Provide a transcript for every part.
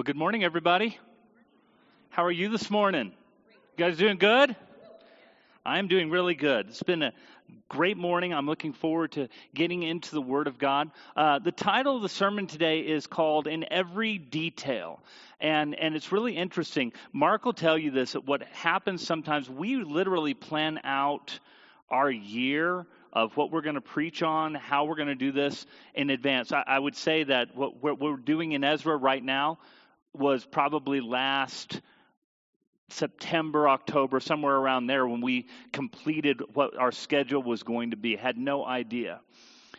Well, good morning, everybody. How are you this morning? You guys doing good? I'm doing really good. It's been a great morning. I'm looking forward to getting into the Word of God. Uh, the title of the sermon today is called In Every Detail. And, and it's really interesting. Mark will tell you this what happens sometimes, we literally plan out our year of what we're going to preach on, how we're going to do this in advance. I, I would say that what what we're doing in Ezra right now was probably last September, October, somewhere around there when we completed what our schedule was going to be. Had no idea.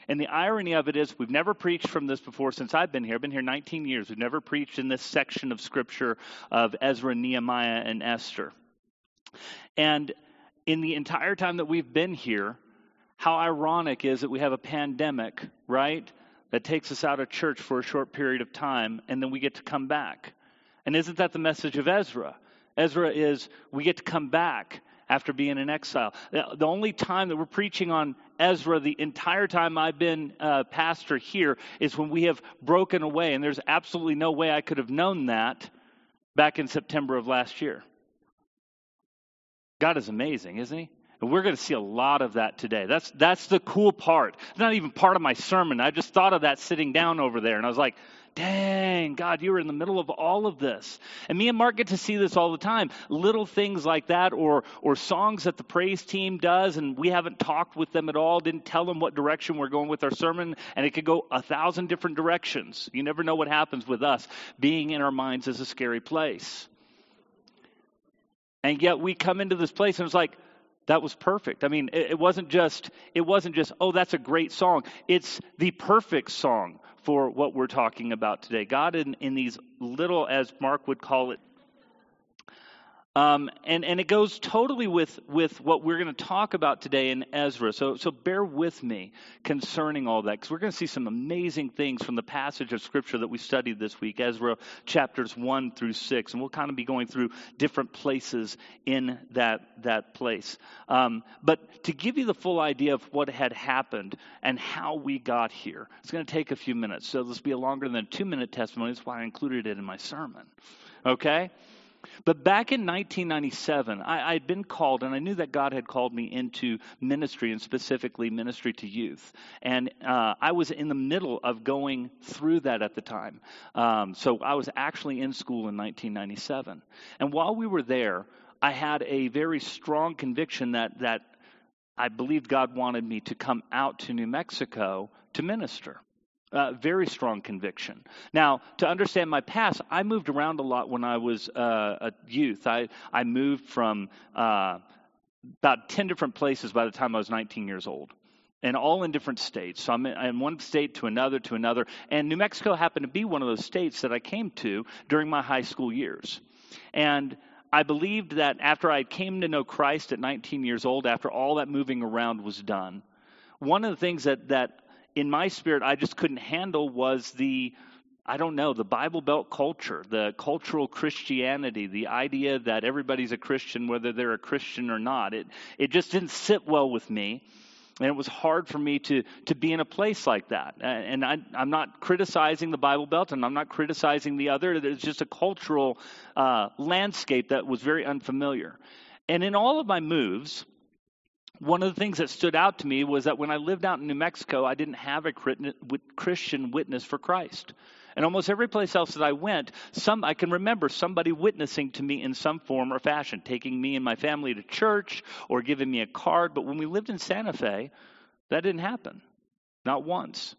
And the irony of it is, we've never preached from this before since I've been here. I've been here 19 years. We've never preached in this section of Scripture of Ezra, Nehemiah, and Esther. And in the entire time that we've been here, how ironic is that we have a pandemic, right? That takes us out of church for a short period of time, and then we get to come back. And isn't that the message of Ezra? Ezra is we get to come back after being in exile. The only time that we're preaching on Ezra the entire time I've been uh, pastor here is when we have broken away, and there's absolutely no way I could have known that back in September of last year. God is amazing, isn't He? And we're going to see a lot of that today. That's, that's the cool part. It's not even part of my sermon. I just thought of that sitting down over there. And I was like, dang, God, you were in the middle of all of this. And me and Mark get to see this all the time. Little things like that, or, or songs that the praise team does, and we haven't talked with them at all, didn't tell them what direction we're going with our sermon, and it could go a thousand different directions. You never know what happens with us. Being in our minds is a scary place. And yet we come into this place and it's like, that was perfect. I mean, it, it wasn't just it wasn't just oh that's a great song. It's the perfect song for what we're talking about today. God in, in these little, as Mark would call it, um, and, and it goes totally with, with what we're going to talk about today in Ezra. So, so bear with me concerning all that, because we're going to see some amazing things from the passage of Scripture that we studied this week, Ezra chapters 1 through 6. And we'll kind of be going through different places in that, that place. Um, but to give you the full idea of what had happened and how we got here, it's going to take a few minutes. So this will be a longer than a two minute testimony. That's why I included it in my sermon. Okay? But back in 1997, I, had been called, and I knew that God had called me into ministry, and specifically ministry to youth. And uh, I was in the middle of going through that at the time. Um, so I was actually in school in 1997. And while we were there, I had a very strong conviction that, that I believed God wanted me to come out to New Mexico to minister. Uh, very strong conviction. Now, to understand my past, I moved around a lot when I was uh, a youth. I, I moved from uh, about 10 different places by the time I was 19 years old, and all in different states. So I'm in, one state to another to another. And New Mexico happened to be one of those states that I came to during my high school years. And I believed that after I came to know Christ at 19 years old, after all that moving around was done, one of the things that, that in my spirit I just couldn't handle was the I don't know, the Bible Belt culture, the cultural Christianity, the idea that everybody's a Christian whether they're a Christian or not. It it just didn't sit well with me. And it was hard for me to, to be in a place like that. And I, am not criticizing the Bible Belt and I'm not criticizing the other. It's just a cultural uh, landscape that was very unfamiliar. And in all of my moves, one of the things that stood out to me was that when I lived out in New Mexico, I didn't have a Christian witness for Christ. And almost every place else that I went, some I can remember somebody witnessing to me in some form or fashion, taking me and my family to church or giving me a card. But when we lived in Santa Fe, that didn't happen, not once.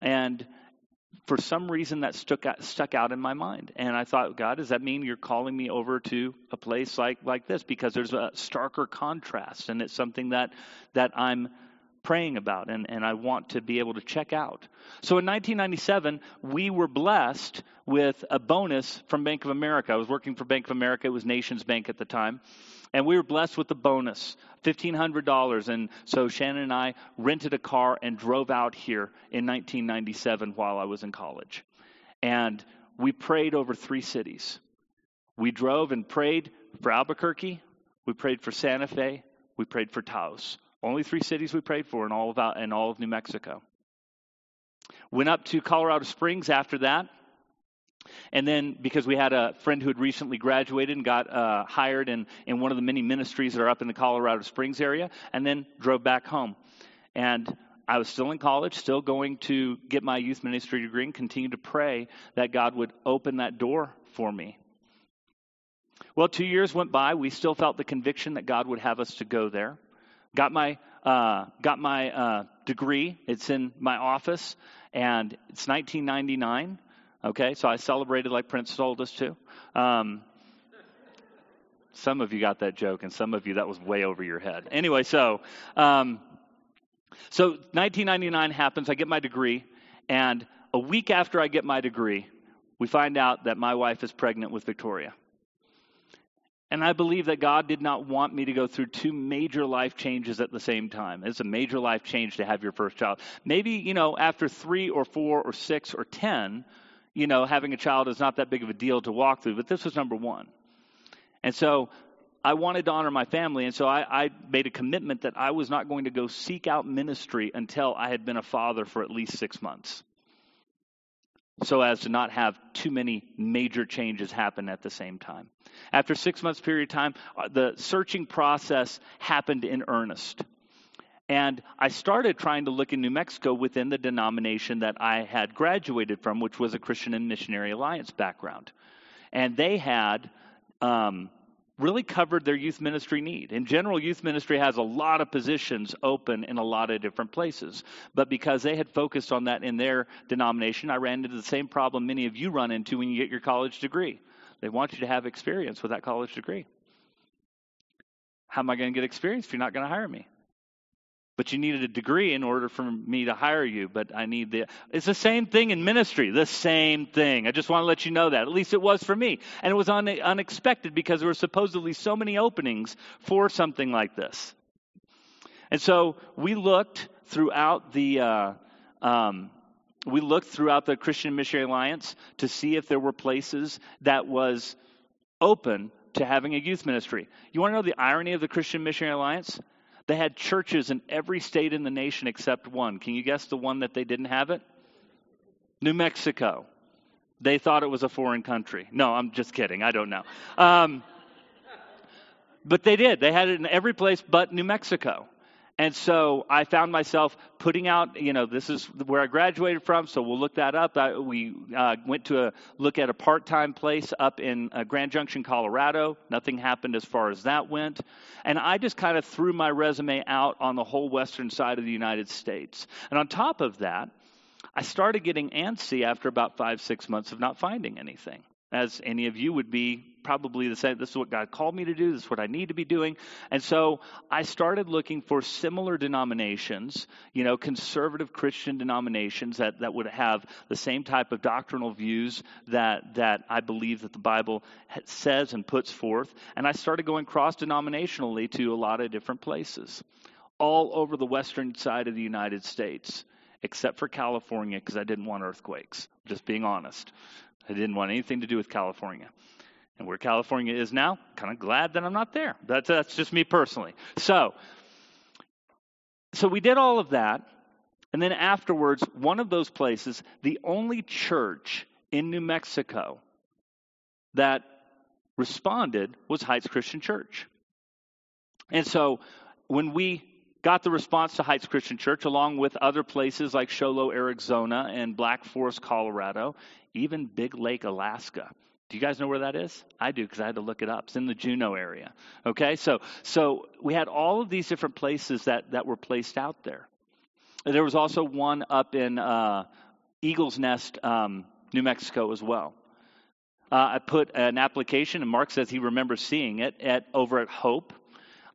And for some reason that stuck out, stuck out in my mind. And I thought, God, does that mean you're calling me over to a place like, like this? Because there's a starker contrast, and it's something that, that I'm praying about and, and I want to be able to check out. So in 1997, we were blessed with a bonus from Bank of America. I was working for Bank of America, it was Nations Bank at the time. And we were blessed with the bonus, $1,500. And so Shannon and I rented a car and drove out here in 1997 while I was in college. And we prayed over three cities. We drove and prayed for Albuquerque, we prayed for Santa Fe, we prayed for Taos. Only three cities we prayed for in all of, in all of New Mexico. Went up to Colorado Springs after that. And then because we had a friend who had recently graduated and got uh, hired in, in one of the many ministries that are up in the Colorado Springs area, and then drove back home. And I was still in college, still going to get my youth ministry degree, and continue to pray that God would open that door for me. Well, two years went by. We still felt the conviction that God would have us to go there. Got my uh, got my uh, degree. It's in my office, and it's 1999. Okay, so I celebrated like Prince told us to. Um, some of you got that joke, and some of you that was way over your head. Anyway, so um, so 1999 happens. I get my degree, and a week after I get my degree, we find out that my wife is pregnant with Victoria. And I believe that God did not want me to go through two major life changes at the same time. It's a major life change to have your first child. Maybe, you know, after three or four or six or ten, you know, having a child is not that big of a deal to walk through, but this was number one. And so I wanted to honor my family, and so I, I, made a commitment that I was not going to go seek out ministry until I had been a father for at least six months so as to not have too many major changes happen at the same time. After six months period of time, uh, the searching process happened in earnest. And I started trying to look in New Mexico within the denomination that I had graduated from, which was a Christian and Missionary Alliance background. And they had um, really covered their youth ministry need. In general, youth ministry has a lot of positions open in a lot of different places. But because they had focused on that in their denomination, I ran into the same problem many of you run into when you get your college degree. They want you to have experience with that college degree. How am I going to get experience if you're not going to hire me? But you needed a degree in order for me to hire you but i need the it's the same thing in ministry the same thing. I just want to let you know that. At least it was for me. And it was un- unexpected because there were supposedly so many openings for something like this. And so we looked throughout the uh, um, we looked throughout the christian missionary alliance to see if there were places that was open to having a youth ministry. You want to know the irony of the christian missionary alliance they had churches in every state in the nation except one. Can you guess the one that they didn't have it? New Mexico. They thought it was a foreign country. No, I'm just kidding. I don't know. Um, but they did. They had it in every place but New Mexico. And so I found myself putting out, you know, this is where I graduated from, so we'll look that up. I, we uh, went to a, look at a part time place up in uh, Grand Junction, Colorado. Nothing happened as far as that went. And I just kind of threw my resume out on the whole western side of the United States. And on top of that, I started getting antsy after about five, six months of not finding anything as any of you would be probably the same. This is what God called me to do. This is what I need to be doing. And so I started looking for similar denominations, you know, conservative Christian denominations that, that would have the same type of doctrinal views that, that I believe that the Bible says and puts forth. And I started going cross denominationally to a lot of different places, all over the western side of the United States except for California because I didn't want earthquakes, just being honest. I didn't want anything to do with California. And where California is now, kind of glad that I'm not there. That's, that's just me personally. So, so we did all of that. And then afterwards, one of those places, the only church in New Mexico that responded was Heights Christian Church. And so when we got the response to Heights Christian Church, along with other places like Show Low, Arizona, and Black Forest, Colorado, even Big Lake, Alaska. Do you guys know where that is? I do because I had to look it up. It's in the Juneau area. Okay, so so we had all of these different places that that were placed out there. There was also one up in uh, Eagles Nest, um, New Mexico, as well. Uh, I put an application, and Mark says he remembers seeing it at over at Hope.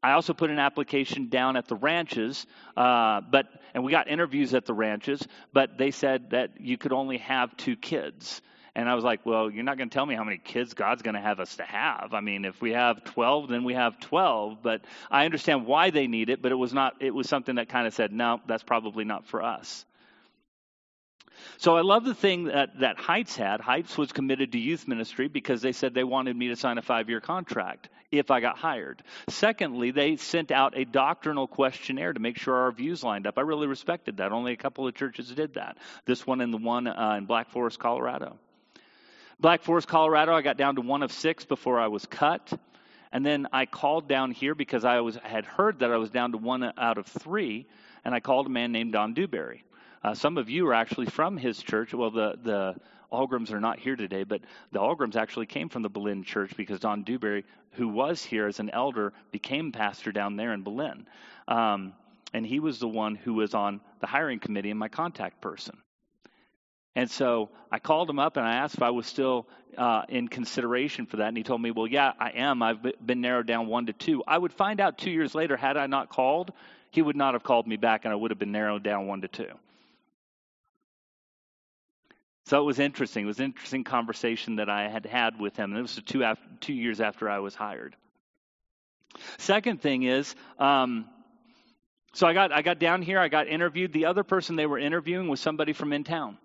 I also put an application down at the ranches, uh, but and we got interviews at the ranches, but they said that you could only have two kids. And I was like, well, you're not going to tell me how many kids God's going to have us to have. I mean, if we have 12, then we have 12. But I understand why they need it, but it was not, it was something that kind of said, no, that's probably not for us. So I love the thing that, that Heights had. Heights was committed to youth ministry because they said they wanted me to sign a five year contract if I got hired. Secondly, they sent out a doctrinal questionnaire to make sure our views lined up. I really respected that. Only a couple of churches did that. This one and the one uh, in Black Forest, Colorado. Black Forest, Colorado, I got down to one of six before I was cut. And then I called down here because I was had heard that I was down to one out of three, and I called a man named Don Dewberry. Uh, some of you are actually from his church. Well, the the Algrams are not here today, but the Algrams actually came from the Belen church because Don Dewberry, who was here as an elder, became pastor down there in Belen. Um, and he was the one who was on the hiring committee and my contact person. And so I called him up and I asked if I was still uh, in consideration for that. And he told me, Well, yeah, I am. I've been narrowed down one to two. I would find out two years later, had I not called, he would not have called me back and I would have been narrowed down one to two. So it was interesting. It was an interesting conversation that I had had with him. And it was two, after, two years after I was hired. Second thing is, um, so I got, I got down here, I got interviewed. The other person they were interviewing was somebody from in town.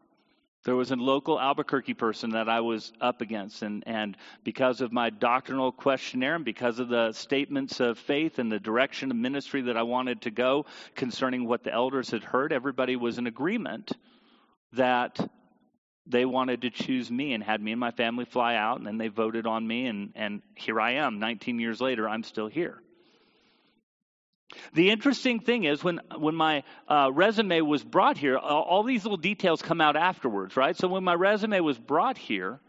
There was a local Albuquerque person that I was up against, and, and because of my doctrinal questionnaire and because of the statements of faith and the direction of ministry that I wanted to go concerning what the elders had heard, everybody was in agreement that they wanted to choose me and had me and my family fly out, and then they voted on me, and, and here I am. 19 years later, I'm still here. The interesting thing is when when my uh, resume was brought here, all, all these little details come out afterwards, right? So when my resume was brought here,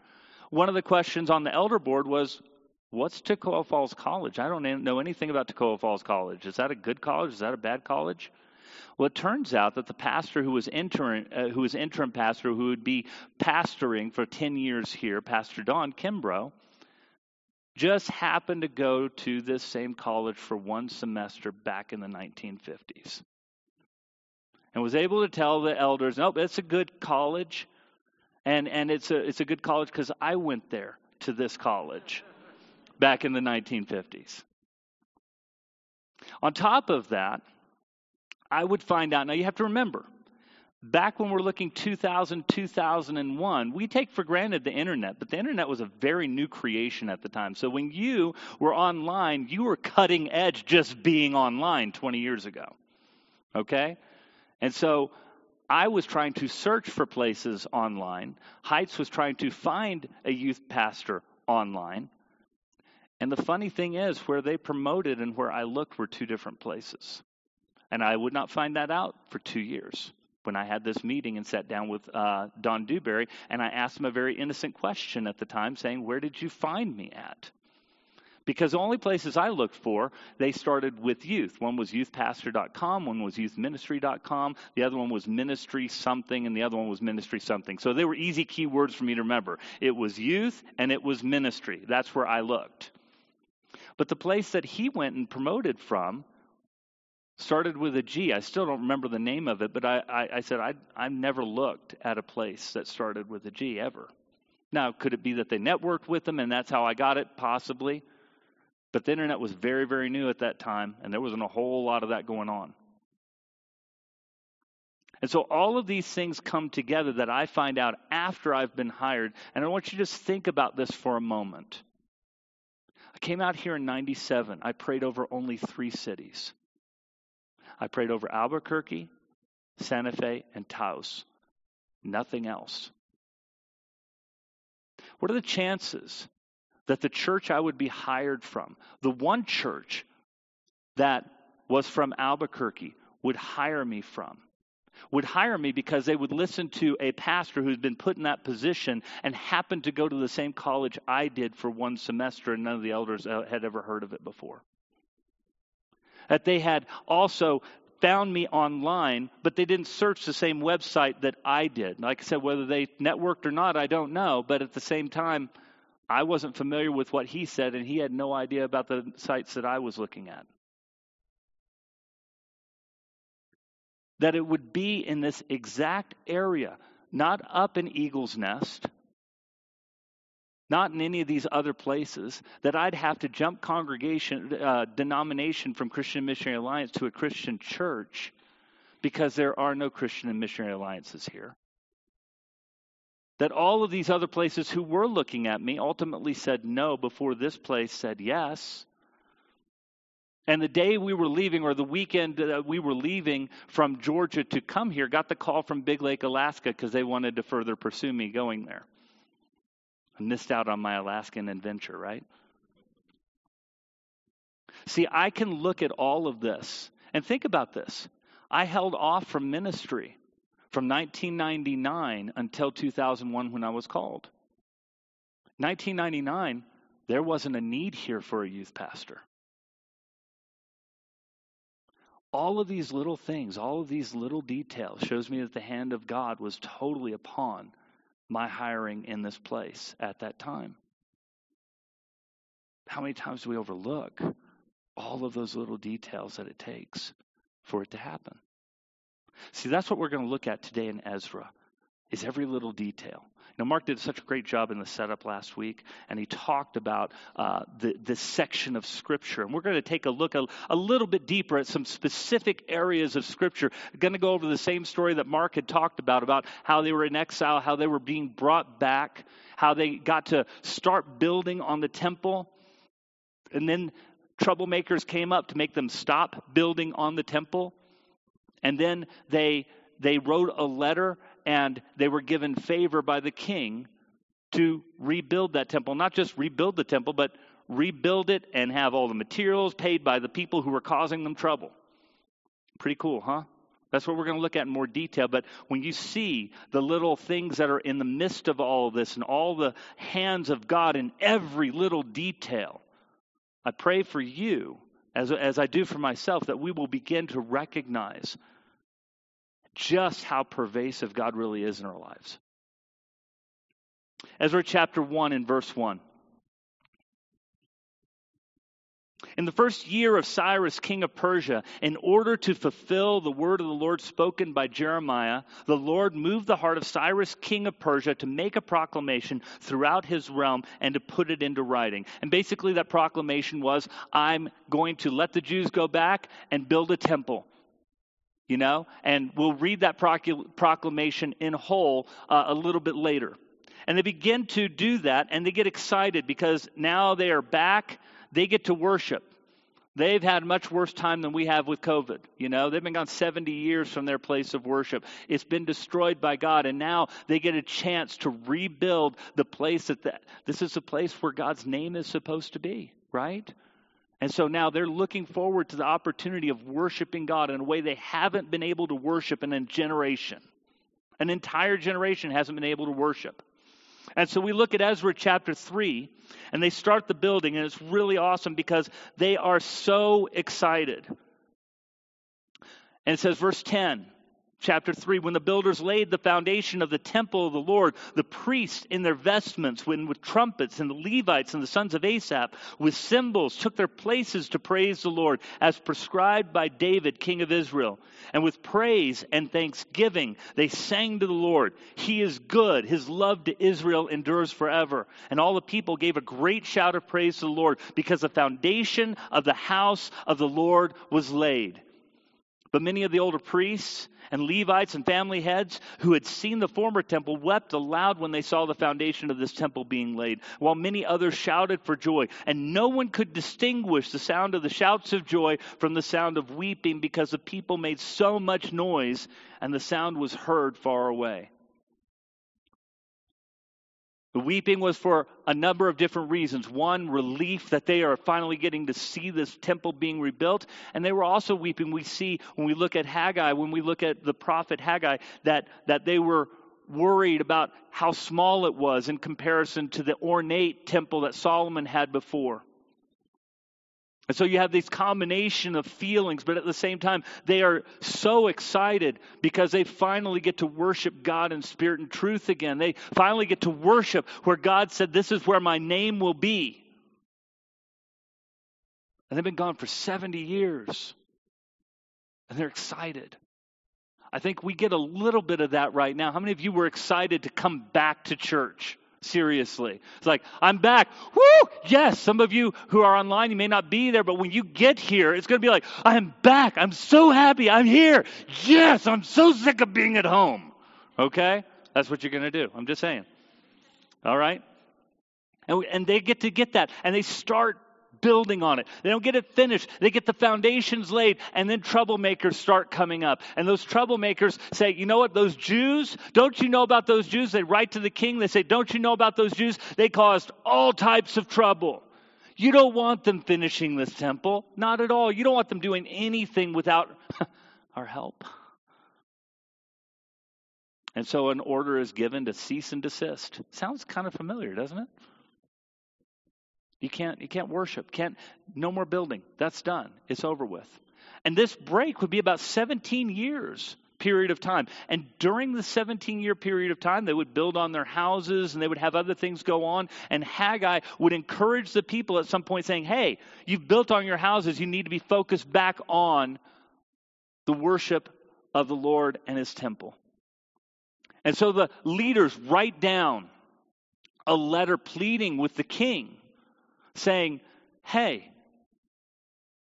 one of the questions on the elder board was, "What's Toccoa Falls College? I don't know anything about Toccoa Falls College. Is that a good college? Is that a bad college?" Well, it turns out that the pastor who was interim, uh, who was interim pastor, who would be pastoring for 10 years here, Pastor Don Kimbrough, just happened to go to this same college for one semester back in the 1950s. And was able to tell the elders, nope, it's a good college. And, and it's, a, it's a good college because I went there to this college back in the 1950s. On top of that, I would find out. Now, you have to remember, back when we're looking 2000 2001 we take for granted the internet but the internet was a very new creation at the time. So when you were online you were cutting edge just being online 20 years ago okay? And so i was trying to search for places online. Heights was trying to find a youth pastor online. And the funny thing is where they promoted and where i looked were two different places and i would not find that out for two years when I had this meeting and sat down with uh, Don Dewberry, and I asked him a very innocent question at the time, saying, Where did you find me at? Because the only places I looked for, they started with youth. One was youthpastor.com, one was youthministry.com, the other one was ministry something, and the other one was ministry something. So they were easy keywords for me to remember. It was youth and it was ministry. That's where I looked. But the place that he went and promoted from started with a G. I still don't remember the name of it, but I, I, I said, I, I've never looked at a place that started with a G ever. Now, could it be that they networked with them and that's how I got it? Possibly. But the internet was very, very new at that time, and there wasn't a whole lot of that going on. And so all of these things come together that I find out after I've been hired. And I want you to just think about this for a moment. I came out here in 97. I prayed over only three cities. I prayed over Albuquerque, Santa Fe, and Taos. Nothing else. What are the chances that the church I would be hired from, the one church that was from Albuquerque, would hire me from? Would hire me because they would listen to a pastor who's been put in that position and happened to go to the same college I did for one semester, and none of the elders uh, had ever heard of it before that they had also found me online, but they didn't search the same website that I did. Like I said, whether they networked or not, I don't know. But at the same time, I wasn't familiar with what he said, and he had no idea about the sites that I was looking at. That it would be in this exact area, not up in Eagle's Nest, not in any of these other places, that I'd have to jump congregation, uh, denomination from Christian Missionary Alliance to a Christian church because there are no Christian and missionary alliances here. That all of these other places who were looking at me ultimately said no before this place said yes. And the day we were leaving, or the weekend that we were leaving from Georgia to come here, got the call from Big Lake, Alaska, because they wanted to further pursue me going there. I missed out on my Alaskan adventure, right? See, I can look at all of this and think about this. I held off from ministry from 1999 until 2001 when I was called. 1999, there wasn't a need here for a youth pastor. All of these little things, all of these little details shows me that the hand of God was totally upon my hiring in this place at that time. How many times do we overlook all of those little details that it takes for it to happen? See, that's what we're going to look at today in Ezra, is every little detail. Now, Mark did such a great job in the setup last week, and he talked about uh, the, this section of Scripture. And we're going to take a look a, a little bit deeper at some specific areas of Scripture. Going to go over the same story that Mark had talked about, about how they were in exile, how they were being brought back, how they got to start building on the temple. And then troublemakers came up to make them stop building on the temple. And then they they wrote a letter and they were given favor by the king to rebuild that temple. Not just rebuild the temple, but rebuild it and have all the materials paid by the people who were causing them trouble. Pretty cool, huh? That's what we're going to look at in more detail. But when you see the little things that are in the midst of all of this and all the hands of God in every little detail, I pray for you, as, as I do for myself, that we will begin to recognize just how pervasive God really is in our lives. Ezra chapter 1 and verse 1. In the first year of Cyrus, king of Persia, in order to fulfill the word of the Lord spoken by Jeremiah, the Lord moved the heart of Cyrus, king of Persia, to make a proclamation throughout his realm and to put it into writing. And basically, that proclamation was I'm going to let the Jews go back and build a temple you know? And we'll read that proclamation in whole uh, a little bit later. And they begin to do that, and they get excited because now they are back. They get to worship. They've had much worse time than we have with COVID. You know, they've been gone 70 years from their place of worship. It's been destroyed by God, and now they get a chance to rebuild the place that the, this is the place where God's name is supposed to be, right? And so now they're looking forward to the opportunity of worshiping God in a way they haven't been able to worship in a generation. An entire generation hasn't been able to worship. And so we look at Ezra chapter 3, and they start the building, and it's really awesome because they are so excited. And it says, verse 10 chapter 3 when the builders laid the foundation of the temple of the lord the priests in their vestments when with trumpets and the levites and the sons of asaph with cymbals took their places to praise the lord as prescribed by david king of israel. And with praise and thanksgiving they sang to the lord he is good. His love to israel endures forever. And all the people gave a great shout of praise to the lord because the foundation of the house of the lord was laid but many of the older priests and Levites and family heads who had seen the former temple wept aloud when they saw the foundation of this temple being laid, while many others shouted for joy. And no one could distinguish the sound of the shouts of joy from the sound of weeping because the people made so much noise and the sound was heard far away. The weeping was for a number of different reasons. One, relief that they are finally getting to see this temple being rebuilt. And they were also weeping. We see when we look at Haggai, when we look at the prophet Haggai, that, that they were worried about how small it was in comparison to the ornate temple that Solomon had before. And so you have this combination of feelings, but at the same time, they are so excited because they finally get to worship God in spirit and truth again. They finally get to worship where God said, This is where my name will be. And they've been gone for 70 years. And they're excited. I think we get a little bit of that right now. How many of you were excited to come back to church? Seriously. It's like, I'm back. Woo! Yes, some of you who are online, you may not be there, but when you get here, it's going to be like, I'm back. I'm so happy. I'm here. Yes, I'm so sick of being at home. Okay? That's what you're going to do. I'm just saying. All right? And, and they get to get that. And they start building on it. They don't get it finished. They get the foundations laid, and then troublemakers start coming up. And those troublemakers say, you know what, those Jews, don't you know about those Jews? They write to the king, they say, don't you know about those Jews? They caused all types of trouble. You don't want them finishing this temple. Not at all. You don't want them doing anything without our help. And so an order is given to cease and desist. Sounds kind of familiar, doesn't it? You can't you can't worship. Can't no more building. That's done. It's over with. And this break would be about 17 years period of time. And during the 17 year period of time, they would build on their houses and they would have other things go on. And Haggai would encourage the people at some point saying, Hey, you've built on your houses. You need to be focused back on the worship of the Lord and his temple. And so the leaders write down a letter pleading with the king saying, Hey,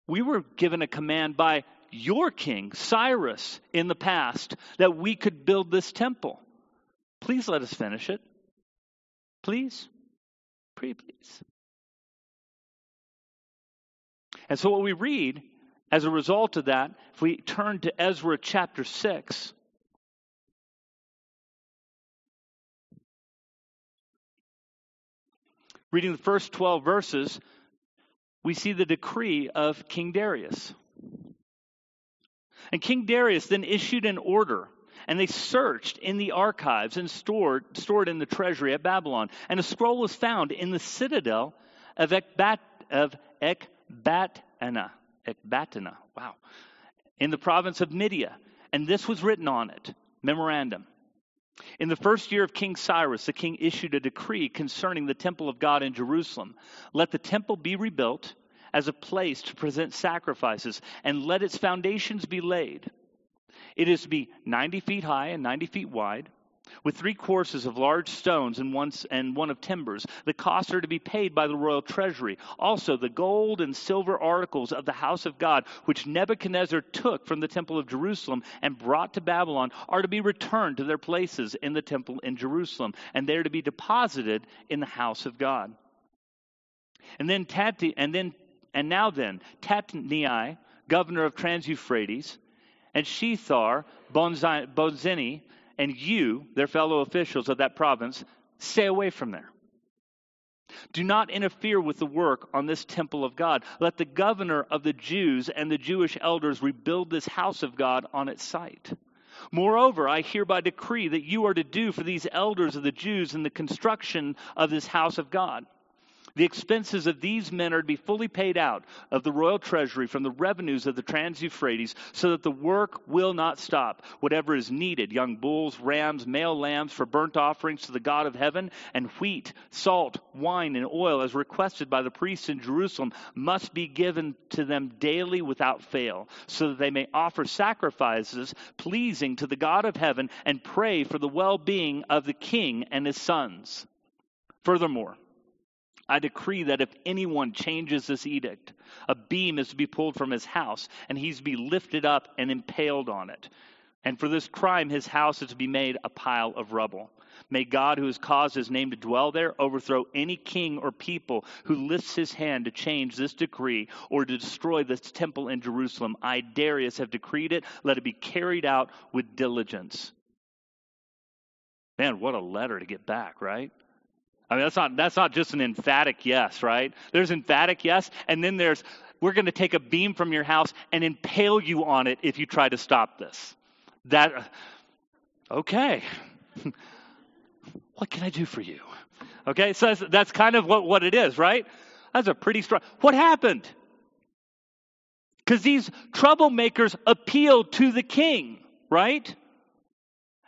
we were given a command by your king, Cyrus, in the past that we could build this temple. Please let us finish it. Please. Please, please. And so, what we read as a result of that, if we turn to Ezra chapter 6, reading the first 12 verses, we see the decree of King Darius. And King Darius then issued an order, and they searched in the archives and stored, stored in the treasury at Babylon. And a scroll was found in the citadel of, Ekbat, of Ekbatana. Ekbatana, wow. In the province of Media. And this was written on it Memorandum. In the first year of King Cyrus, the king issued a decree concerning the temple of God in Jerusalem. Let the temple be rebuilt as a place to present sacrifices, and let its foundations be laid. It is to be 90 feet high and 90 feet wide, with three courses of large stones and one, and one of timbers. The costs are to be paid by the royal treasury. Also, the gold and silver articles of the house of God, which Nebuchadnezzar took from the temple of Jerusalem and brought to Babylon, are to be returned to their places in the temple in Jerusalem, and they are to be deposited in the house of God. And then, Tati, and then and now then, Tatnai, governor of Trans Euphrates, and Shethar, Bonzeni, and you, their fellow officials of that province, stay away from there. Do not interfere with the work on this temple of God. Let the governor of the Jews and the Jewish elders rebuild this house of God on its site. Moreover, I hereby decree that you are to do for these elders of the Jews in the construction of this house of God the expenses of these men are to be fully paid out of the royal treasury from the revenues of the Trans Euphrates, so that the work will not stop. Whatever is needed young bulls, rams, male lambs for burnt offerings to the God of heaven, and wheat, salt, wine, and oil, as requested by the priests in Jerusalem, must be given to them daily without fail, so that they may offer sacrifices pleasing to the God of heaven and pray for the well being of the king and his sons. Furthermore, I decree that if anyone changes this edict, a beam is to be pulled from his house, and he's to be lifted up and impaled on it. And for this crime, his house is to be made a pile of rubble. May God, who has caused his name to dwell there, overthrow any king or people who lifts his hand to change this decree or to destroy this temple in Jerusalem. I, Darius, have decreed it. Let it be carried out with diligence. Man, what a letter to get back, right? I mean, that's not, that's not just an emphatic yes, right? There's emphatic yes, and then there's, we're going to take a beam from your house and impale you on it if you try to stop this. That, okay. what can I do for you? Okay, so that's, that's kind of what, what it is, right? That's a pretty strong. What happened? Because these troublemakers appealed to the king, right?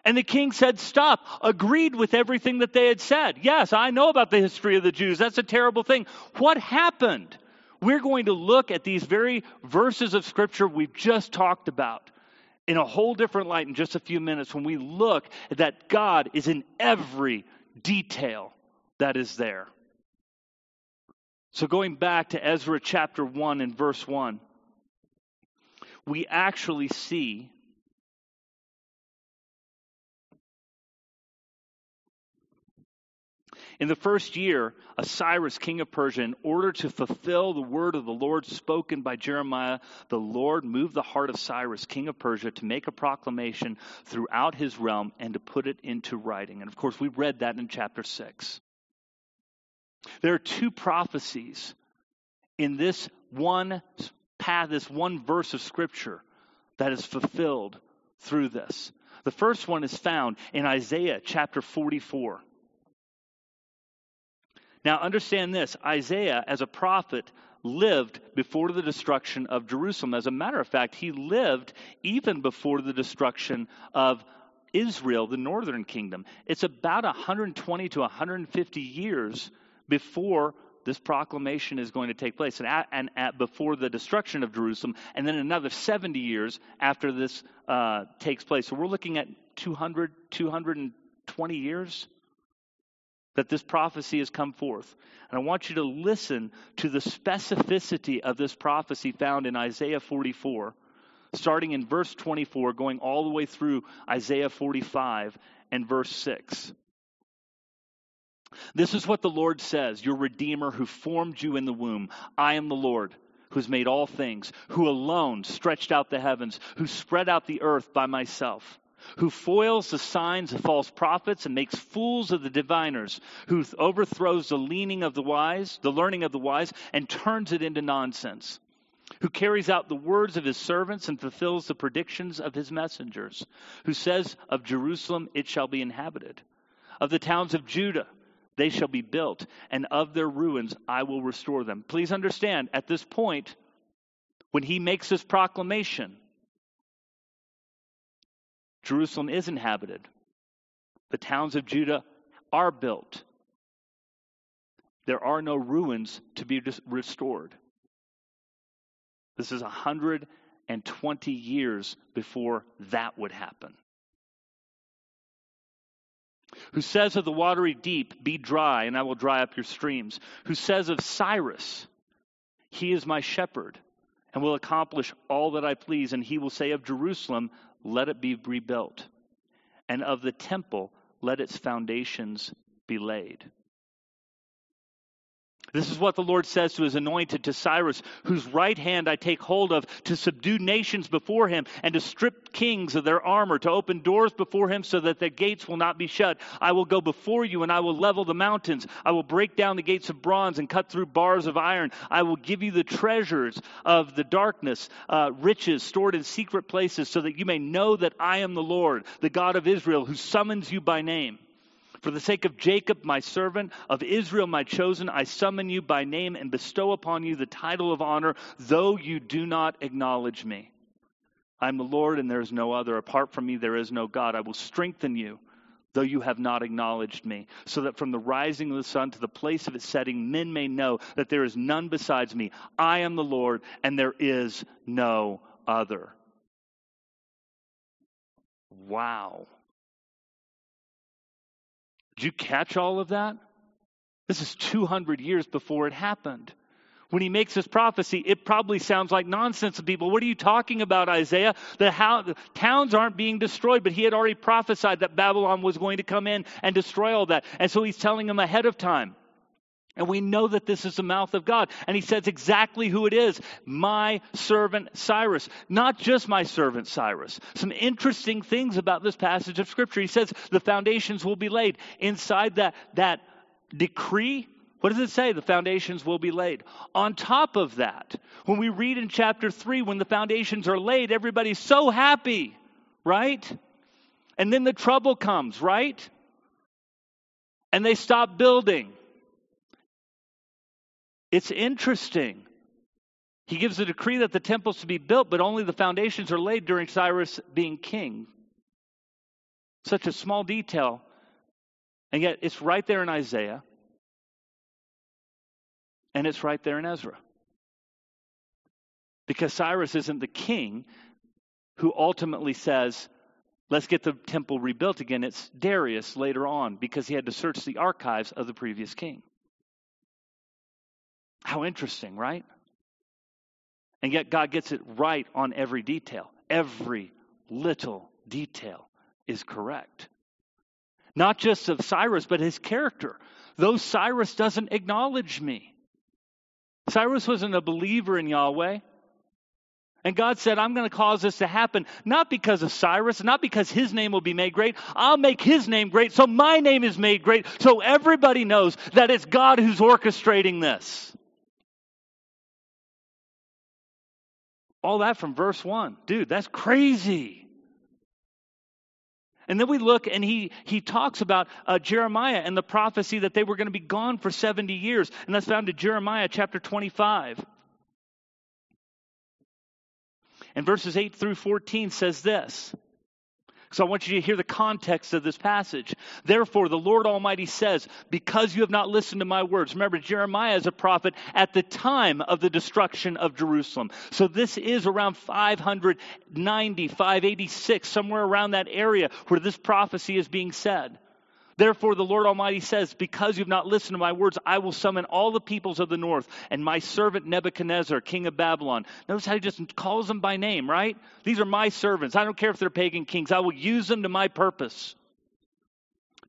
And the king said, Stop, agreed with everything that they had said. Yes, I know about the history of the Jews. That's a terrible thing. What happened? We're going to look at these very verses of Scripture we've just talked about in a whole different light in just a few minutes when we look that God is in every detail that is there. So, going back to Ezra chapter 1 and verse 1, we actually see In the first year Cyrus, king of Persia, in order to fulfill the word of the Lord spoken by Jeremiah, the Lord moved the heart of Cyrus, king of Persia, to make a proclamation throughout his realm and to put it into writing. And of course, we read that in chapter 6. There are two prophecies in this one path, this one verse of Scripture that is fulfilled through this. The first one is found in Isaiah chapter 44. Now, understand this Isaiah, as a prophet, lived before the destruction of Jerusalem. As a matter of fact, he lived even before the destruction of Israel, the northern kingdom. It's about 120 to 150 years before this proclamation is going to take place, and, at, and at, before the destruction of Jerusalem, and then another 70 years after this uh, takes place. So we're looking at 200, 220 years that this prophecy has come forth. And I want you to listen to the specificity of this prophecy found in Isaiah 44, starting in verse 24, going all the way through Isaiah 45 and verse 6. This is what the Lord says, your Redeemer who formed you in the womb. I am the Lord who's made all things, who alone stretched out the heavens, who spread out the earth by myself who foils the signs of false prophets and makes fools of the diviners, who overthrows the leaning of the wise, the learning of the wise, and turns it into nonsense, who carries out the words of his servants and fulfills the predictions of his messengers, who says of Jerusalem, it shall be inhabited, of the towns of Judah, they shall be built, and of their ruins I will restore them. Please understand, at this point, when he makes this proclamation, Jerusalem is inhabited. The towns of Judah are built. There are no ruins to be restored. This is 120 years before that would happen. Who says of the watery deep, Be dry, and I will dry up your streams. Who says of Cyrus, He is my shepherd, and will accomplish all that I please. And he will say of Jerusalem, let it be rebuilt, and of the temple, let its foundations be laid. This is what the Lord says to his anointed, to Cyrus, whose right hand I take hold of, to subdue nations before him, and to strip kings of their armor, to open doors before him so that the gates will not be shut. I will go before you, and I will level the mountains. I will break down the gates of bronze and cut through bars of iron. I will give you the treasures of the darkness, uh, riches stored in secret places, so that you may know that I am the Lord, the God of Israel, who summons you by name. For the sake of Jacob, my servant, of Israel, my chosen, I summon you by name and bestow upon you the title of honor, though you do not acknowledge me. I am the Lord, and there is no other. Apart from me, there is no God. I will strengthen you, though you have not acknowledged me, so that from the rising of the sun to the place of its setting, men may know that there is none besides me. I am the Lord, and there is no other. Wow. Did you catch all of that? This is 200 years before it happened. When he makes this prophecy, it probably sounds like nonsense to people. What are you talking about, Isaiah? The, how, the towns aren't being destroyed, but he had already prophesied that Babylon was going to come in and destroy all that. And so he's telling them ahead of time. And we know that this is the mouth of God. And he says exactly who it is my servant Cyrus. Not just my servant Cyrus. Some interesting things about this passage of Scripture. He says the foundations will be laid. Inside that, that decree, what does it say? The foundations will be laid. On top of that, when we read in chapter 3, when the foundations are laid, everybody's so happy, right? And then the trouble comes, right? And they stop building. It's interesting. He gives a decree that the temple's to be built, but only the foundations are laid during Cyrus being king. Such a small detail. And yet it's right there in Isaiah. And it's right there in Ezra. Because Cyrus isn't the king who ultimately says, let's get the temple rebuilt again. It's Darius later on because he had to search the archives of the previous king. How interesting, right? And yet God gets it right on every detail. Every little detail is correct. Not just of Cyrus, but his character. though Cyrus doesn't acknowledge me. Cyrus wasn't a believer in Yahweh. And God said, I'm going to cause this to happen, not because of Cyrus, not because his name will be made great. I'll make his name great, so my name is made great, so everybody knows that it's God who's orchestrating this. All that from verse 1. Dude, that's crazy. And then we look and he, he talks about uh, Jeremiah and the prophecy that they were going to be gone for 70 years. And that's found in Jeremiah chapter 25. And verses 8 through 14 says this so I want you to hear the context of this passage. Therefore, the Lord Almighty says, Because you have not listened to my words. Remember, Jeremiah is a prophet at the time of the destruction of Jerusalem. So this is around 590, 586, somewhere around that area where this prophecy is being said. Therefore, the Lord Almighty says, Because you've not listened to my words, I will summon all the peoples of the north and my servant Nebuchadnezzar, king of Babylon. Notice how he just calls them by name, right? These are my servants. I don't care if they're pagan kings, I will use them to my purpose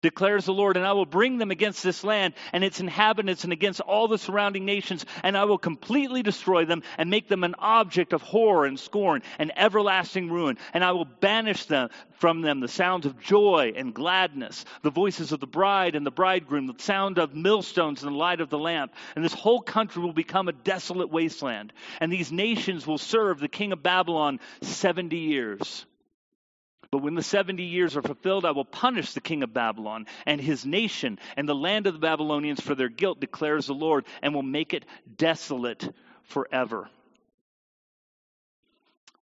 declares the Lord, and I will bring them against this land and its inhabitants and against all the surrounding nations, and I will completely destroy them and make them an object of horror and scorn and everlasting ruin. And I will banish them from them the sounds of joy and gladness, the voices of the bride and the bridegroom, the sound of millstones and the light of the lamp. And this whole country will become a desolate wasteland. And these nations will serve the king of Babylon 70 years. But when the 70 years are fulfilled, I will punish the king of Babylon and his nation and the land of the Babylonians for their guilt, declares the Lord, and will make it desolate forever.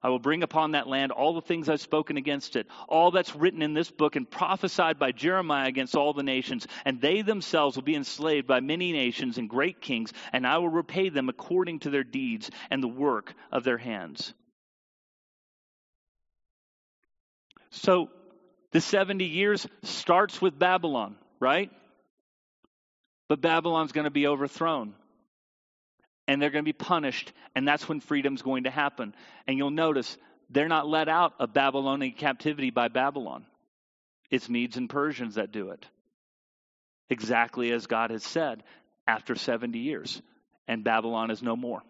I will bring upon that land all the things I've spoken against it, all that's written in this book and prophesied by Jeremiah against all the nations, and they themselves will be enslaved by many nations and great kings, and I will repay them according to their deeds and the work of their hands. So the 70 years starts with Babylon, right? But Babylon's going to be overthrown. And they're going to be punished. And that's when freedom's going to happen. And you'll notice they're not let out of Babylonian captivity by Babylon. It's Medes and Persians that do it. Exactly as God has said after 70 years. And Babylon is no more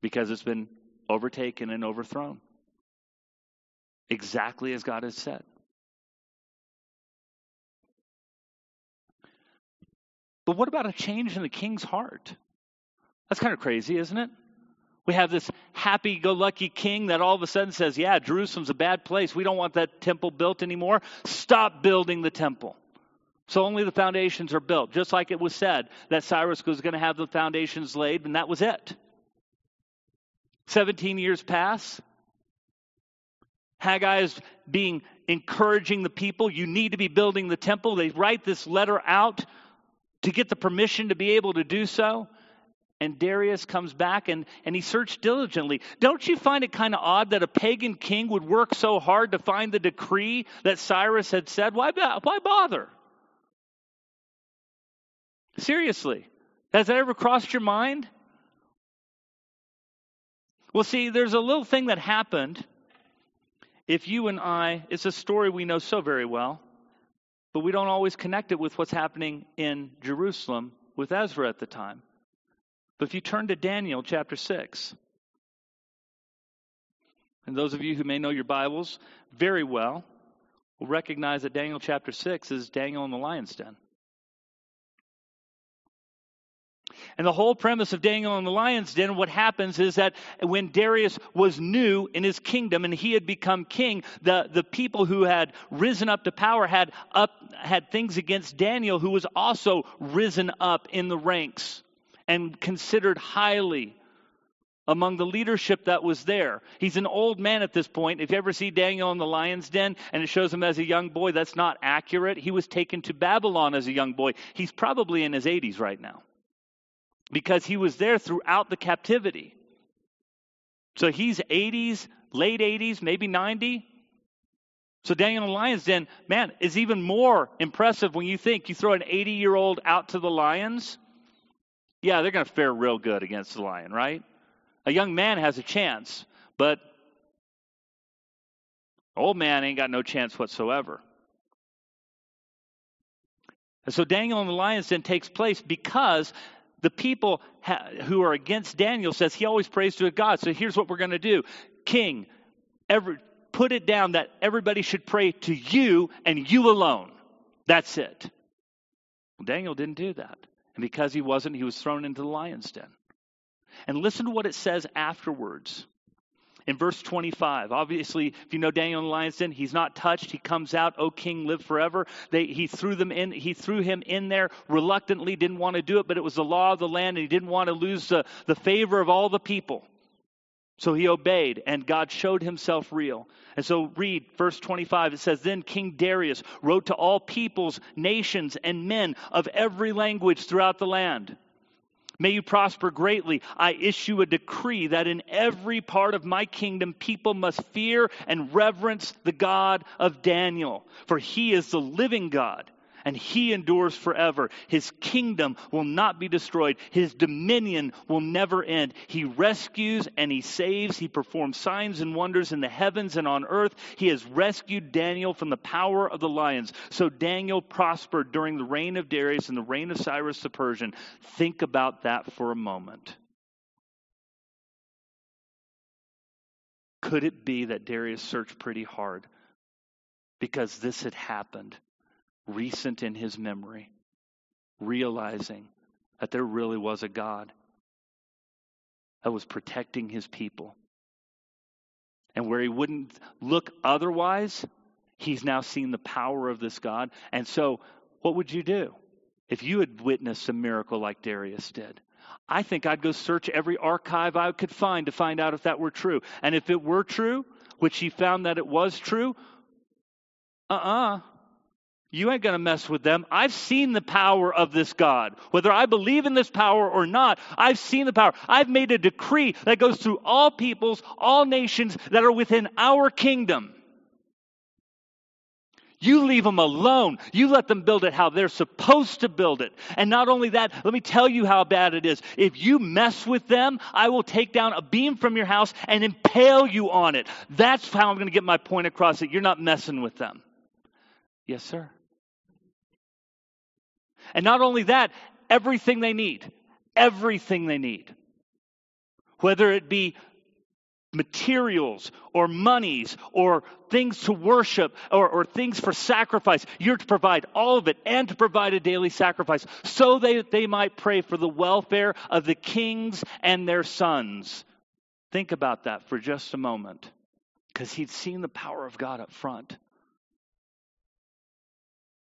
because it's been overtaken and overthrown exactly as God has said. But what about a change in the king's heart? That's kind of crazy, isn't it? We have this happy go lucky king that all of a sudden says, Yeah, Jerusalem's a bad place. We don't want that temple built anymore. Stop building the temple. So only the foundations are built, just like it was said that Cyrus was going to have the foundations laid, and that was it. 17 years pass. Haggai is being encouraging the people. You need to be building the temple. They write this letter out to get the permission to be able to do so. And Darius comes back and, and he searched diligently. Don't you find it kind of odd that a pagan king would work so hard to find the decree that Cyrus had said? Why, why bother? Seriously, has that ever crossed your mind? Well, see, there's a little thing that happened if you and I, it's a story we know so very well, but we don't always connect it with what's happening in Jerusalem with Ezra at the time. But if you turn to Daniel chapter 6, and those of you who may know your Bibles very well will recognize that Daniel chapter 6 is Daniel in the lion's den. And the whole premise of Daniel in the lion's den, what happens is that when Darius was new in his kingdom and he had become king, the, the people who had risen up to power had up had things against Daniel, who was also risen up in the ranks and considered highly among the leadership that was there. He's an old man at this point. If you ever see Daniel in the lion's den and it shows him as a young boy, that's not accurate. He was taken to Babylon as a young boy. He's probably in his 80s right now because he was there throughout the captivity. So he's 80s, late 80s, maybe 90. So Daniel in the lion's den, man, is even more impressive when you think you throw an 80 year old out to the lions. Yeah, they're going to fare real good against the lion, right? A young man has a chance, but old man ain't got no chance whatsoever. And so Daniel in the lion's den takes place because the people ha- who are against Daniel says he always prays to a God. So here's what we're going to do. King, every, put it down that everybody should pray to you and you alone. That's it. Well, Daniel didn't do that. And because he wasn't, he was thrown into the lion's den. And listen to what it says afterwards. In verse 25, obviously, if you know Daniel in the lion's den, he's not touched. He comes out, "O King, live forever." They, he threw them in. He threw him in there reluctantly. Didn't want to do it, but it was the law of the land, and he didn't want to lose the, the favor of all the people. So he obeyed, and God showed himself real. And so read verse 25. It says, Then King Darius wrote to all peoples, nations, and men of every language throughout the land. May you prosper greatly. I issue a decree that in every part of my kingdom people must fear and reverence the God of Daniel, for he is the living God and he endures forever. His kingdom will not be destroyed. His dominion will never end. He rescues and he saves. He performs signs and wonders in the heavens and on earth. He has rescued Daniel from the power of the lions. So Daniel prospered during the reign of Darius and the reign of Cyrus the Persian. Think about that for a moment. Could it be that Darius searched pretty hard because this had happened recent in his memory, realizing that there really was a God that was protecting his people. And where he wouldn't look otherwise, he's now seen the power of this God. And so, what would you do if you had witnessed a miracle like Darius did? I think I'd go search every archive I could find to find out if that were true. And if it were true, which he found that it was true, uh uh-uh, uh you ain't going to mess with them. I've seen the power of this God. Whether I believe in this power or not, I've seen the power. I've made a decree that goes through all peoples, all nations that are within our kingdom. You leave them alone. You let them build it how they're supposed to build it. And not only that, let me tell you how bad it is. If you mess with them, I will take down a beam from your house and impale you on it. That's how I'm going to get my point across that you're not messing with them. Yes, sir. And not only that, everything they need. Everything they need. Whether it be materials or monies or things to worship or, or, things for sacrifice. You're to provide all of it and to provide a daily sacrifice so that they might pray for the welfare of the kings and their sons. Think about that for just a moment because he'd seen the power of God up front.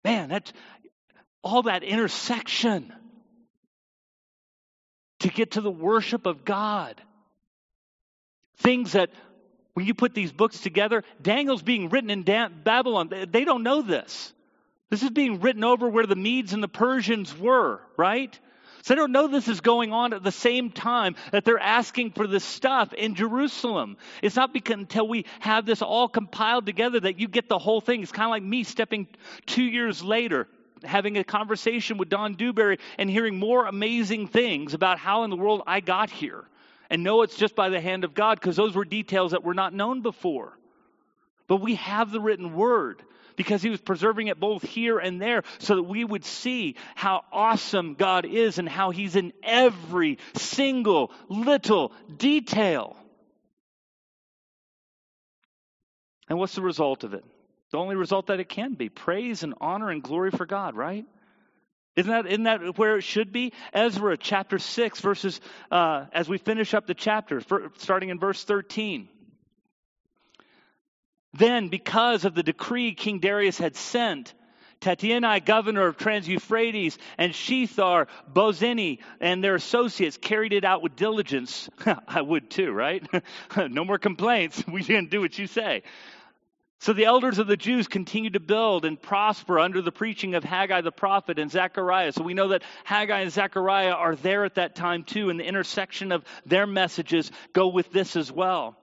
Man, that's, all that intersection to get to the worship of God. Things that, when you put these books together, Daniel's being written in Babylon. They don't know this. This is being written over where the Medes and the Persians were, right? So they don't know this is going on at the same time that they're asking for this stuff in Jerusalem. It's not because until we have this all compiled together that you get the whole thing. It's kind of like me stepping two years later having a conversation with Don Dewberry and hearing more amazing things about how in the world I got here. And know it's just by the hand of God because those were details that were not known before. But we have the written word because he was preserving it both here and there so that we would see how awesome God is and how he's in every single little detail. And what's the result of it? The only result that it can be praise and honor and glory for God, right? Isn't that, isn't that where it should be? Ezra chapter 6, verses, uh, as we finish up the chapter, for, starting in verse 13. Then, because of the decree King Darius had sent, Tattenai, governor of Trans Euphrates, and Shethar, Bozenai, and their associates carried it out with diligence. I would too, right? no more complaints. We didn't do what you say. So the elders of the Jews continued to build and prosper under the preaching of Haggai the prophet and Zechariah. So we know that Haggai and Zechariah are there at that time too, and the intersection of their messages go with this as well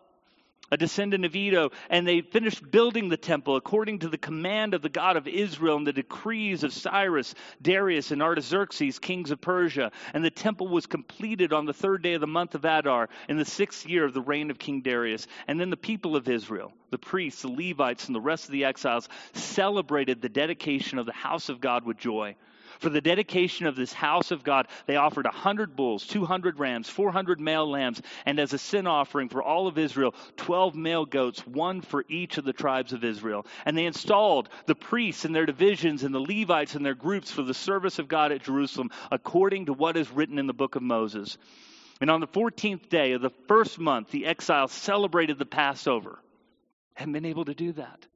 a descendant of Iddo, and they finished building the temple according to the command of the God of Israel and the decrees of Cyrus, Darius, and Artaxerxes, kings of Persia. And the temple was completed on the third day of the month of Adar, in the sixth year of the reign of King Darius. And then the people of Israel, the priests, the Levites, and the rest of the exiles celebrated the dedication of the house of God with joy. For the dedication of this house of God, they offered a hundred bulls, two hundred rams, four hundred male lambs, and as a sin offering for all of Israel, twelve male goats, one for each of the tribes of Israel. And they installed the priests and their divisions and the Levites and their groups for the service of God at Jerusalem, according to what is written in the book of Moses. And on the 14th day of the first month, the exiles celebrated the Passover. Hadn't been able to do that.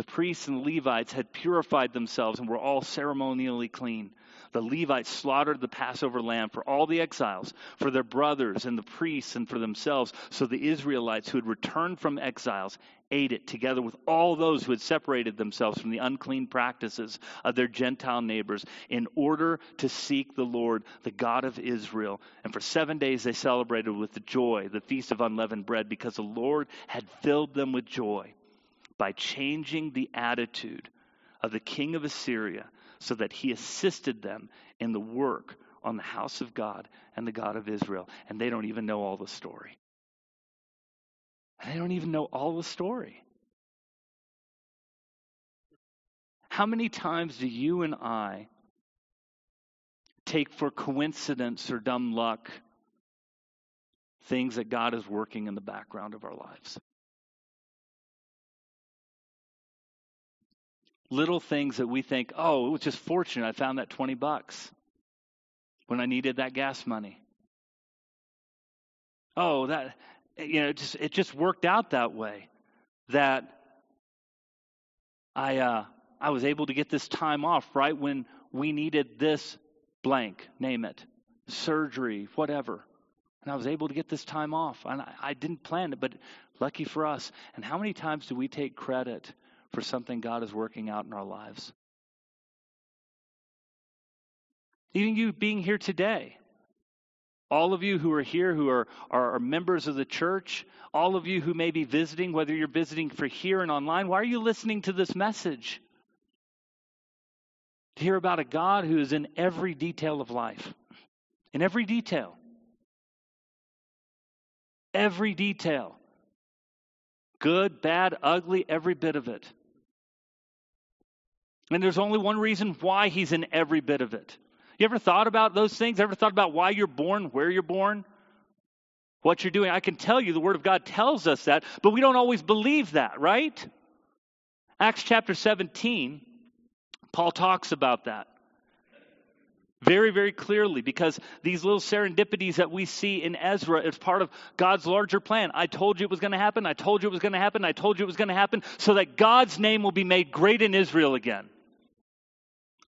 The priests and Levites had purified themselves and were all ceremonially clean. The Levites slaughtered the Passover lamb for all the exiles, for their brothers and the priests and for themselves. So the Israelites who had returned from exiles ate it together with all those who had separated themselves from the unclean practices of their Gentile neighbors in order to seek the Lord, the God of Israel. And for seven days they celebrated with joy the feast of unleavened bread because the Lord had filled them with joy by changing the attitude of the king of Assyria so that he assisted them in the work on the house of God and the God of Israel. And they don't even know all the story. They don't even know all the story. How many times do you and I take for coincidence or dumb luck things that God is working in the background of our lives? Little things that we think, oh, it was just fortunate I found that 20 bucks when I needed that gas money. Oh, that you know, it just it just worked out that way that I uh I was able to get this time off right when we needed this blank, name it, surgery, whatever. And I was able to get this time off. And I, I didn't plan it, but lucky for us. And how many times do we take credit for something God is working out in our lives. Even you being here today, all of you who are here who are, are, members of the church, all of you who may be visiting, whether you're visiting for here and online, why are you listening to this message? To hear about a God who is in every detail of life. In every detail. Every detail. Good, bad, ugly, every bit of it. And there's only one reason why he's in every bit of it. You ever thought about those things? Ever thought about why you're born, where you're born, what you're doing? I can tell you the Word of God tells us that, but we don't always believe that, right? Acts chapter 17, Paul talks about that very, very clearly because these little serendipities that we see in Ezra is part of God's larger plan. I told you it was going to happen. I told you it was going to happen. I told you it was going to happen so that God's name will be made great in Israel again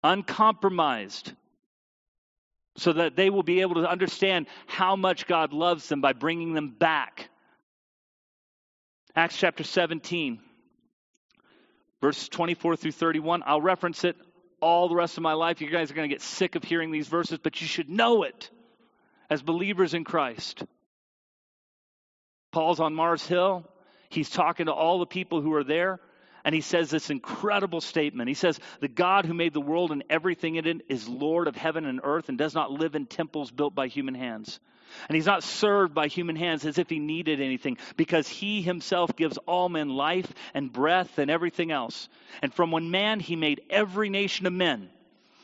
uncompromised, so that they will be able to understand how much God loves them by bringing them back. Acts chapter 17, verse 24 through 31. I'll reference it all the rest of my life. You guys are going to get sick of hearing these verses, but you should know it as believers in Christ. Paul's on Mars Hill. He's talking to all the people who are there. And he says this incredible statement. He says, The God who made the world and everything in it is Lord of heaven and earth and does not live in temples built by human hands. And he's not served by human hands as if he needed anything, because he himself gives all men life and breath and everything else. And from one man he made every nation of men,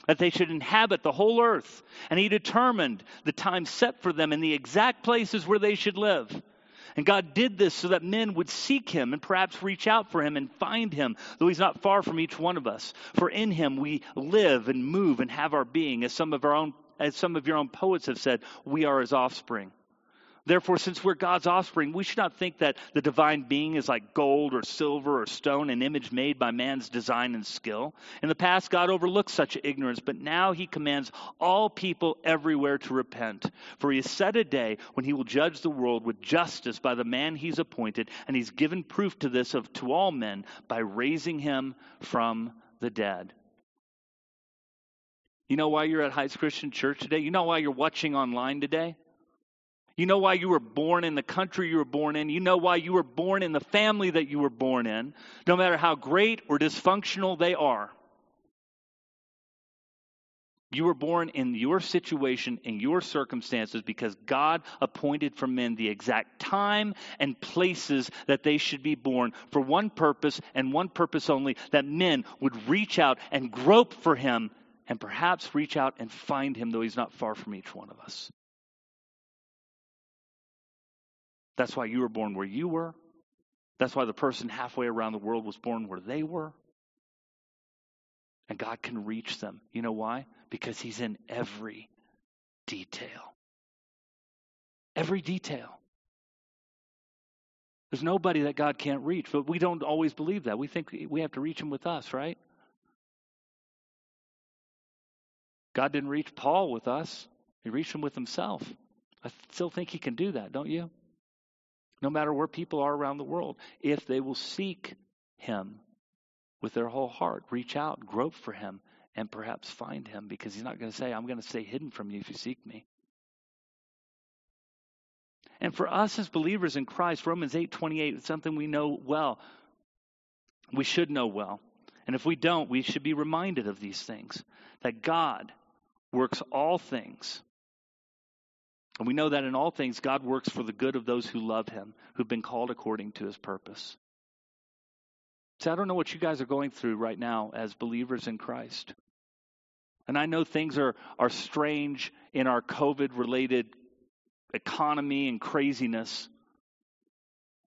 that they should inhabit the whole earth. And he determined the time set for them and the exact places where they should live. And God did this so that men would seek him and perhaps reach out for him and find him, though he's not far from each one of us. For in him we live and move and have our being, as some of our own as some of your own poets have said, we are his offspring. Therefore, since we're God's offspring, we should not think that the divine being is like gold or silver or stone, an image made by man's design and skill. In the past, God overlooked such ignorance, but now he commands all people everywhere to repent. For he has set a day when he will judge the world with justice by the man he's appointed, and he's given proof to this of to all men by raising him from the dead. You know why you're at Heights Christian Church today? You know why you're watching online today? You know why you were born in the country you were born in. You know why you were born in the family that you were born in, no matter how great or dysfunctional they are. You were born in your situation, in your circumstances, because God appointed for men the exact time and places that they should be born for one purpose and one purpose only that men would reach out and grope for Him and perhaps reach out and find Him, though He's not far from each one of us. That's why you were born where you were. That's why the person halfway around the world was born where they were. And God can reach them. You know why? Because He's in every detail. Every detail. There's nobody that God can't reach, but we don't always believe that. We think we have to reach Him with us, right? God didn't reach Paul with us, He reached him with Himself. I still think He can do that, don't you? No matter where people are around the world, if they will seek Him with their whole heart. Reach out, grope for him, and perhaps find him because he's not going to say, I'm going to stay hidden from you if you seek me. And for us as believers in Christ, Romans 8 28 is something we know well. We should know well. And if we don't, we should be reminded of these things that God works all things. And we know that in all things, God works for the good of those who love him, who've been called according to his purpose. See, I don't know what you guys are going through right now as believers in Christ. And I know things are, are strange in our COVID related economy and craziness.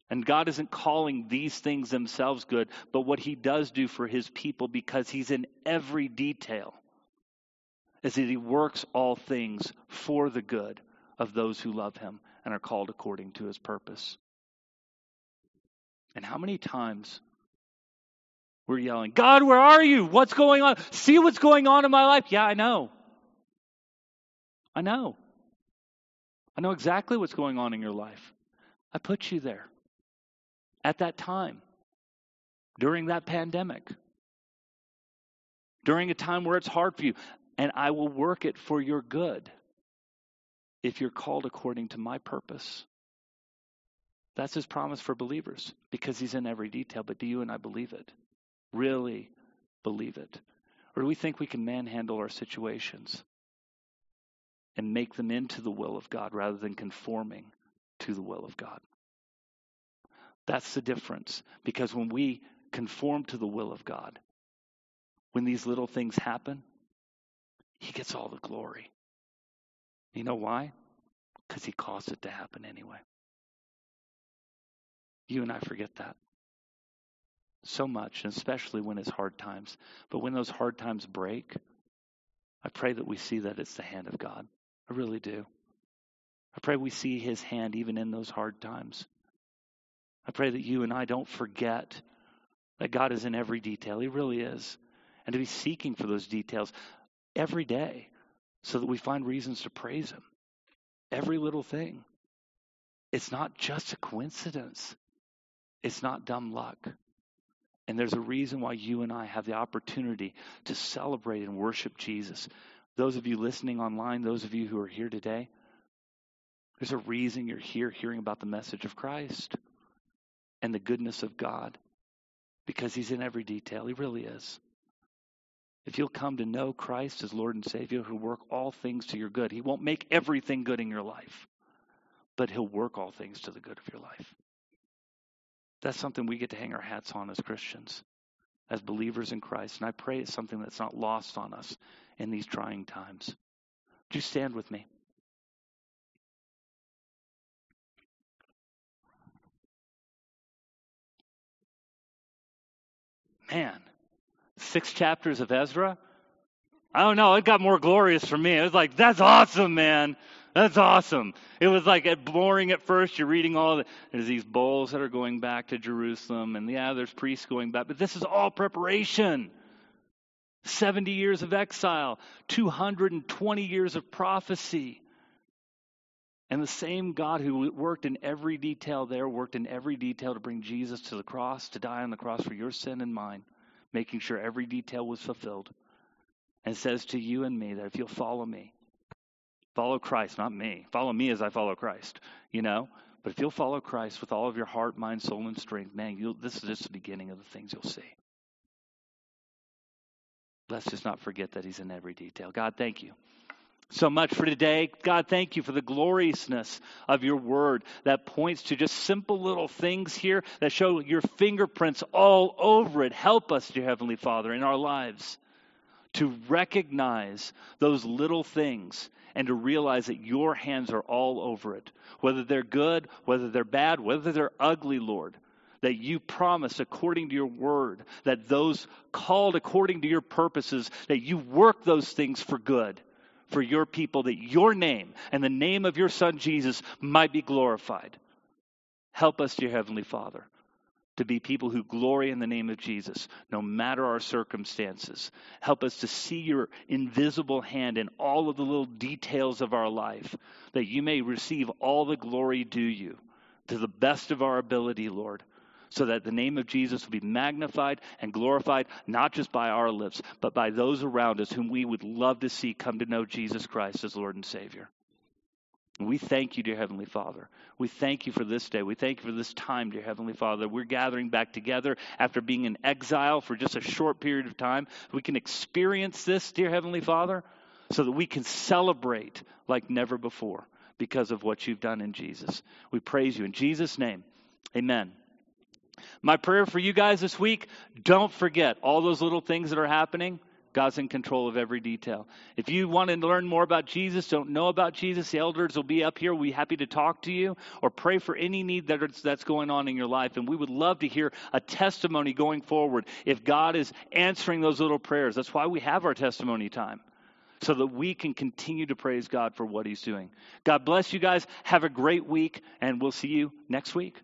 And God isn't calling these things themselves good, but what He does do for His people because He's in every detail is that He works all things for the good of those who love Him and are called according to His purpose. And how many times we're yelling, God, where are you? What's going on? See what's going on in my life? Yeah, I know. I know. I know exactly what's going on in your life. I put you there at that time, during that pandemic, during a time where it's hard for you, and I will work it for your good if you're called according to my purpose. That's his promise for believers because he's in every detail. But do you and I believe it? really believe it? Or do we think we can manhandle our situations and make them into the will of God rather than conforming to the will of God? That's the difference. Because when we conform to the will of God, when these little things happen, He gets all the glory. You know why? Because He caused it to happen anyway. You and I forget that so much, especially when it's hard times. But when those hard times break, I pray that we see that it's the hand of God. I really do. I pray we see his hand even in those hard times. I pray that you and I don't forget that God is in every detail. He really is. And to be seeking for those details every day so that we find reasons to praise him. Every little thing. It's not just a coincidence. It's not dumb luck. And there's a reason why you and I have the opportunity to celebrate and worship Jesus. Those of you listening online, those of you who are here today, there's a reason you're here hearing about the message of Christ and the goodness of God because He's in every detail. He really is. If you'll come to know Christ as Lord and Savior, He'll work all things to your good. He won't make everything good in your life, but He'll work all things to the good of your life. That's something we get to hang our hats on as Christians, as believers in Christ. And I pray it's something that's not lost on us in these trying times. Would you stand with me? Man, six chapters of Ezra. I don't know. It got more glorious for me. It was like, that's awesome, man. That's awesome. It was like boring at first. You're reading all the, there's these bowls that are going back to Jerusalem, and yeah, there's priests going back, but this is all preparation. 70 years of exile, 220 years of prophecy. And the same God who worked in every detail there worked in every detail to bring Jesus to the cross, to die on the cross for your sin and mine, making sure every detail was fulfilled. And says to you and me that if you'll follow me, Follow Christ, not me. Follow me as I follow Christ, you know? But if you'll follow Christ with all of your heart, mind, soul, and strength, man, this is just the beginning of the things you'll see. let's just not forget that He's in every detail. God, thank you so much for today. God, thank you for the gloriousness of your word that points to just simple little things here that show your fingerprints all over it. Help us, dear Heavenly Father, in our lives to recognize those little things and to realize that your hands are all over it. Whether they're good, whether they're bad, whether they're ugly, Lord that you promise according to your word, that those called according to your purposes, that you work those things for good for your people that your name and the name of your Son Jesus might be glorified. Help us, dear Heavenly Father, to be people who glory in the name of Jesus, no matter our circumstances. Help us to see your invisible hand in all of the little details of our life, that you may receive all the glory due you to the best of our ability, Lord so that the name of Jesus will be magnified and glorified, not just by our lips, but by those around us whom we would love to see come to know Jesus Christ as Lord and Savior. we thank you, dear Heavenly Father. We thank you for this day. We thank you for this time, dear Heavenly Father. We're gathering back together after being in exile for just a short period of time. We can experience this, dear Heavenly Father, so that we can celebrate like never before because of what you've done in Jesus. We praise you in Jesus' name. Amen. My prayer for you guys this week don't forget all those little things that are happening. God's in control of every detail. If you want to learn more about Jesus, don't know about Jesus, the elders will be up here. We'll be happy to talk to you or pray for any need that's going on in your life. And we would love to hear a testimony going forward if God is answering those little prayers. That's why we have our testimony time so that we can continue to praise God for what He's doing. God bless you guys. Have a great week, and we'll see you next week.